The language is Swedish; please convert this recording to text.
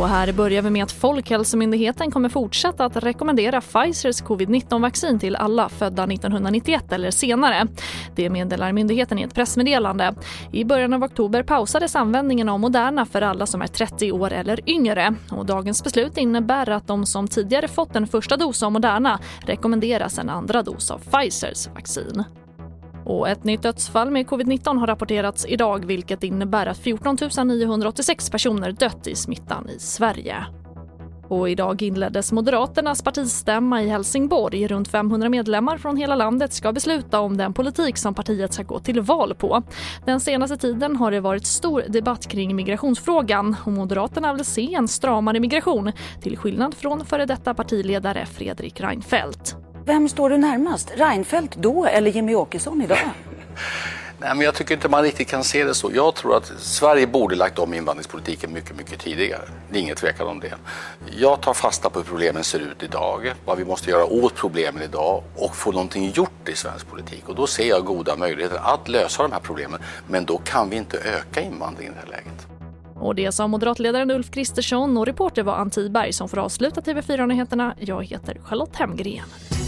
Och här börjar vi med att Folkhälsomyndigheten kommer fortsätta att rekommendera Pfizers covid-19-vaccin till alla födda 1991 eller senare. Det meddelar myndigheten i ett pressmeddelande. I början av oktober pausades användningen av Moderna för alla som är 30 år eller yngre. Och dagens beslut innebär att de som tidigare fått en första dos av Moderna rekommenderas en andra dos av Pfizers vaccin. Och ett nytt dödsfall med covid-19 har rapporterats idag vilket innebär att 14 986 personer dött i smittan i Sverige. Och idag inleddes Moderaternas partistämma i Helsingborg. Runt 500 medlemmar från hela landet ska besluta om den politik som partiet ska gå till val på. Den senaste tiden har det varit stor debatt kring migrationsfrågan och Moderaterna vill se en stramare migration till skillnad från före detta partiledare Fredrik Reinfeldt. Vem står du närmast? Reinfeldt då eller Jimmy Åkesson idag? Nej, men jag tycker inte man riktigt kan se det så. Jag tror att Sverige borde lagt om invandringspolitiken mycket, mycket tidigare. Det är ingen tvekan om det. Jag tar fasta på hur problemen ser ut idag, vad vi måste göra åt problemen idag och få någonting gjort i svensk politik. Och då ser jag goda möjligheter att lösa de här problemen. Men då kan vi inte öka invandringen i det här läget. Och det sa moderatledaren Ulf Kristersson och reporter var Ann Tiberg som får avsluta TV4-nyheterna. Jag heter Charlotte Hemgren.